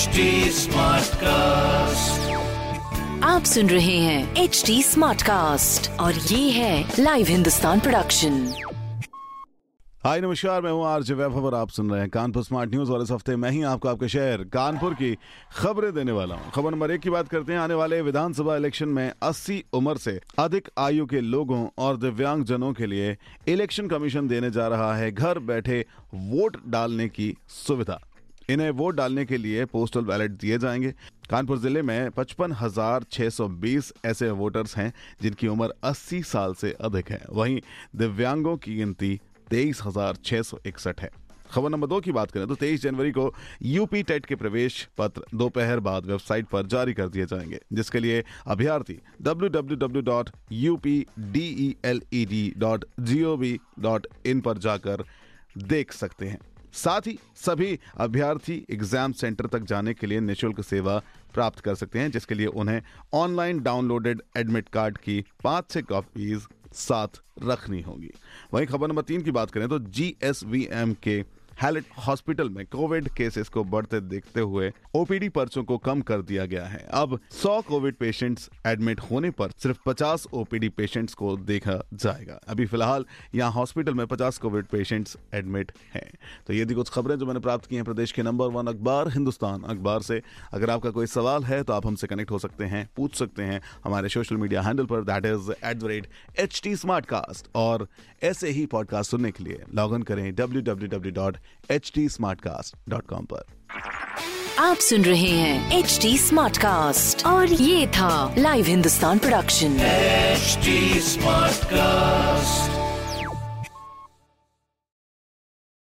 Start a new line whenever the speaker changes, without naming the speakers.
HD cast
आप सुन रहे हैं एच डी स्मार्ट कास्ट और ये है लाइव हिंदुस्तान प्रोडक्शन
हाय नमस्कार मैं हूँ आरजे वैभव और आप सुन रहे हैं कानपुर स्मार्ट न्यूज़ और इस हफ़्ते मैं ही आपको आपके शहर कानपुर की खबरें देने वाला हूँ। खबर नंबर एक की बात करते हैं आने वाले विधानसभा इलेक्शन में 80 उम्र से अधिक आयु के लोगों और दिव्यांग जनों के लिए इलेक्शन कमीशन देने जा रहा है। घर बैठे वोट डालने की सुविधा। इन्हें वोट डालने के लिए पोस्टल बैलेट दिए जाएँगे। कानपुर ज़िले में पचपन हज़ार सौ बीस ऐसे वोटर्स हैं, जिनकी उम्र 80 साल से अधिक है। वहीं दिव्यांगों की गिनती तेईस हज़ार छह सौ इकसठ है। खबर नंबर दो की बात करें तो 23 जनवरी को यूपी टेट के प्रवेश पत्र दोपहर बाद वेबसाइट पर जारी कर दिए जाएँगे, जिसके लिए अभ्यर्थी www.updeled.gov.in पर जाकर देख सकते हैं। साथ ही सभी अभ्यर्थी एग्ज़ाम सेंटर तक जाने के लिए निशुल्क सेवा प्राप्त कर सकते हैं, जिसके लिए उन्हें ऑनलाइन डाउनलोडेड एडमिट कार्ड की पाँच से कॉपीज साथ रखनी होगी। वहीं खबर नंबर तीन की बात करें तो जीएसवीएम के हैलेट हॉस्पिटल में कोविड केसेस को बढ़ते देखते हुए ओपीडी पर्चों को कम कर दिया गया है। अब 100 कोविड पेशेंट्स एडमिट होने पर सिर्फ़ 50 ओपीडी पेशेंट्स को देखा जाएगा। अभी फ़िलहाल यहाँ हॉस्पिटल में 50 कोविड पेशेंट्स एडमिट हैं। तो ये थी कुछ खबरें जो मैंने प्राप्त की हैं प्रदेश के नंबर वन अखबार, हिंदुस्तान अखबार से। अगर आपका कोई सवाल है तो आप हमसे कनेक्ट हो सकते हैं, पूछ सकते हैं हमारे सोशल मीडिया हैंडल पर, that is at the rate H T और ऐसे ही पॉडकास्ट सुनने के लिए लॉग इन करें डब्ल्यू पर
आप सुन रहे हैं एच डी स्मार्ट कास्ट और ये था live Hindustan production
smart Smartcast.